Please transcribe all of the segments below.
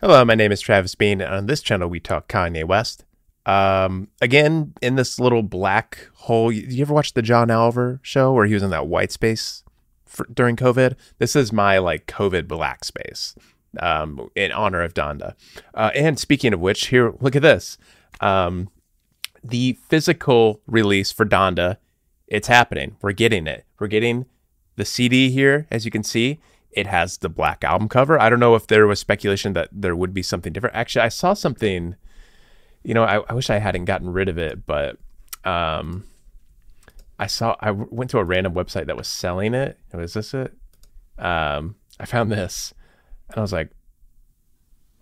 Hello, my name is Travis Bean, and on this channel we talk Kanye West. Um, again, in this little black hole. You, ever watch the John Oliver show where he was in that white space for, during COVID? This is my like COVID black space um, in honor of Donda. Uh, and speaking of which, here, look at this. Um, the physical release for Donda, it's happening. We're getting it. We're getting the CD here, as you can see. It has the black album cover. I don't know if there was speculation that there would be something different. Actually, I saw something. You know, I, I wish I hadn't gotten rid of it, but um, I saw. I went to a random website that was selling it. Was this it? Um, I found this, and I was like,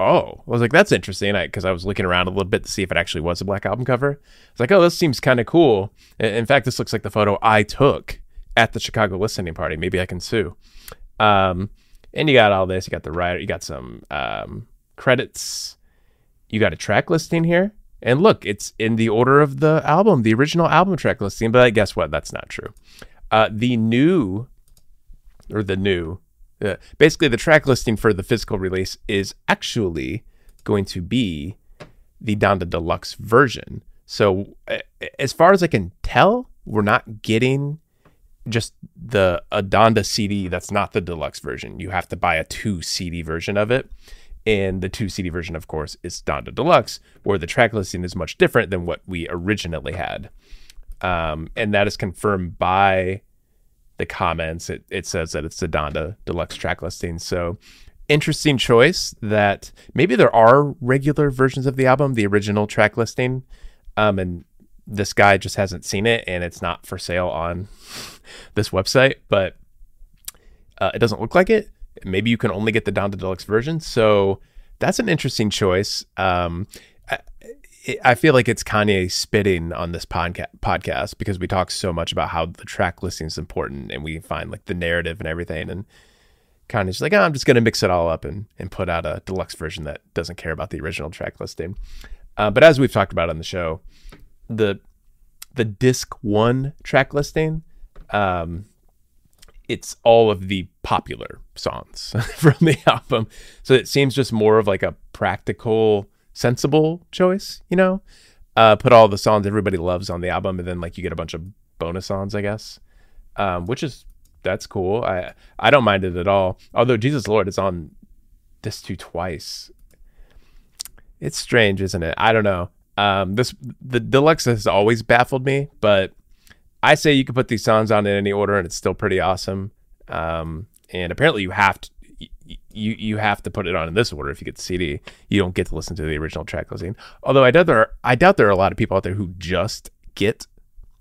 "Oh!" I was like, "That's interesting." Because I, I, was looking around a little bit to see if it actually was a black album cover. I was like, "Oh, this seems kind of cool." In fact, this looks like the photo I took at the Chicago listening party. Maybe I can sue. Um, and you got all this. You got the writer. You got some um, credits. You got a track listing here. And look, it's in the order of the album, the original album track listing. But guess what? That's not true. Uh, the new, or the new, uh, basically the track listing for the physical release is actually going to be the Donda Deluxe version. So, as far as I can tell, we're not getting just the a Donda CD that's not the deluxe version. You have to buy a two CD version of it. And the two CD version, of course, is Donda Deluxe, where the track listing is much different than what we originally had. Um, and that is confirmed by the comments. It, it says that it's the Donda Deluxe track listing. So interesting choice that maybe there are regular versions of the album, the original track listing. Um, and this guy just hasn't seen it and it's not for sale on this website, but uh, it doesn't look like it. Maybe you can only get the Donda Deluxe version. So that's an interesting choice. Um, I, I, feel like it's Kanye spitting on this podca- podcast because we talk so much about how the track listing is important and we find like the narrative and everything. And Kanye's like, oh, I'm just going to mix it all up and, and put out a deluxe version that doesn't care about the original track listing. Uh, but as we've talked about on the show, the the disc one track listing um, it's all of the popular songs from the album. So it seems just more of like a practical, sensible choice, you know? Uh, put all the songs everybody loves on the album, and then like you get a bunch of bonus songs, I guess. Um, which is that's cool. I I don't mind it at all. Although Jesus Lord is on this two twice. It's strange, isn't it? I don't know. Um, this the deluxe has always baffled me, but I say you can put these songs on in any order, and it's still pretty awesome. Um, and apparently, you have to you you have to put it on in this order if you get the CD. You don't get to listen to the original track listing. Although I doubt there are, I doubt there are a lot of people out there who just get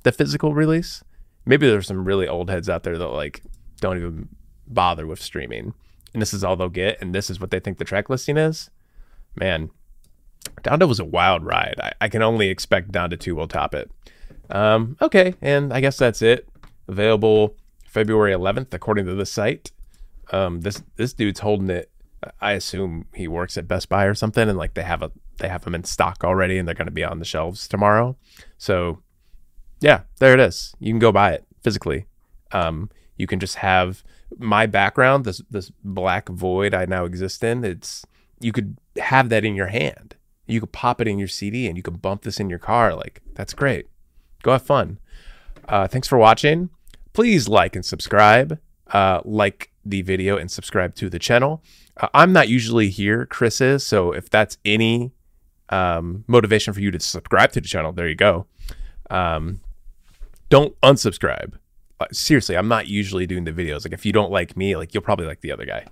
the physical release. Maybe there's some really old heads out there that like don't even bother with streaming, and this is all they'll get, and this is what they think the track listing is. Man, Donda was a wild ride. I, I can only expect Donda Two will top it. Um, okay, and I guess that's it. Available February 11th, according to the site. Um, this this dude's holding it. I assume he works at Best Buy or something, and like they have a they have them in stock already, and they're going to be on the shelves tomorrow. So, yeah, there it is. You can go buy it physically. Um, you can just have my background, this this black void I now exist in. It's you could have that in your hand. You could pop it in your CD, and you could bump this in your car. Like that's great. Go have fun. Uh, thanks for watching. Please like and subscribe. Uh, like the video and subscribe to the channel. Uh, I'm not usually here, Chris is. So if that's any um, motivation for you to subscribe to the channel, there you go. Um, don't unsubscribe. Uh, seriously, I'm not usually doing the videos. Like if you don't like me, like you'll probably like the other guy.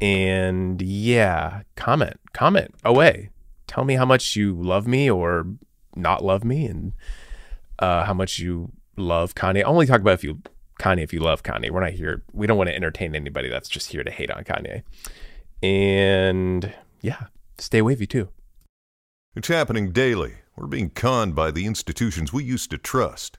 And yeah, comment, comment away. Tell me how much you love me or not love me, and uh, how much you love Kanye. I'll only talk about if you Kanye if you love Kanye. We're not here. We don't want to entertain anybody that's just here to hate on Kanye. And yeah, stay wavy too. It's happening daily. We're being conned by the institutions we used to trust.